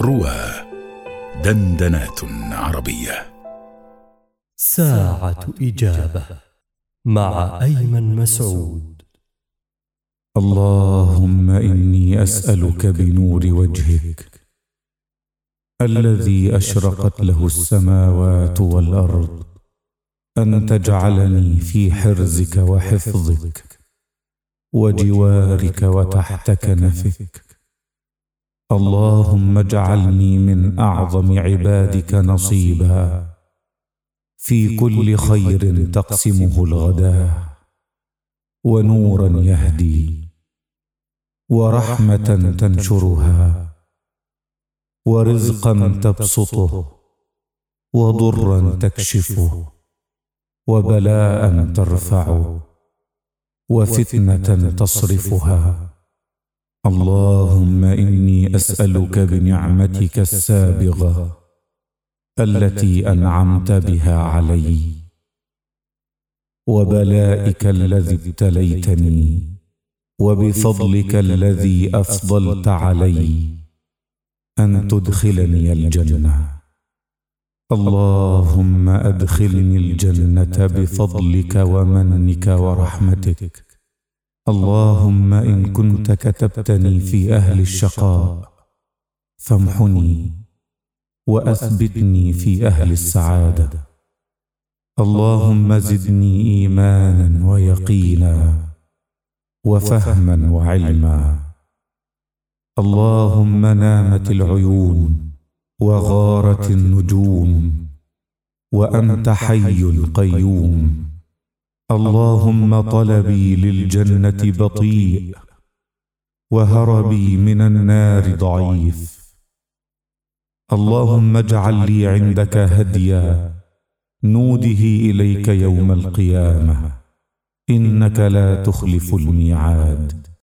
روى دندنات عربية. ساعة إجابة مع أيمن مسعود. اللهم إني أسألك بنور وجهك الذي أشرقت له السماوات والأرض أن تجعلني في حرزك وحفظك وجوارك وتحت كنفك اللهم اجعلني من أعظم عبادك نصيبا. في كل خير تقسمه الغداه ونورا يهدي. ورحمة تنشرها. ورزقا تبسطه. وضرا تكشفه. وبلاء ترفعه. وفتنة تصرفها. اللهم إني أسألك بنعمتك السابغة التي أنعمت بها علي وبلائك الذي ابتليتني وبفضلك الذي أفضلت علي أن تدخلني الجنة. اللهم أدخلني الجنة بفضلك ومنك ورحمتك. اللهم إن كنت كتبتني في أهل الشقاء فامحني وأثبتني في أهل السعادة. اللهم زدني إيمانا ويقينا وفهما وعلما. اللهم نامت العيون وغارت النجوم. وأنت حي قيوم. اللهم طلبي للجنة بطيء وهربي من النار ضعيف. اللهم اجعل لي عندك هديا نوده إليك يوم القيامة. إنك لا تخلف الميعاد.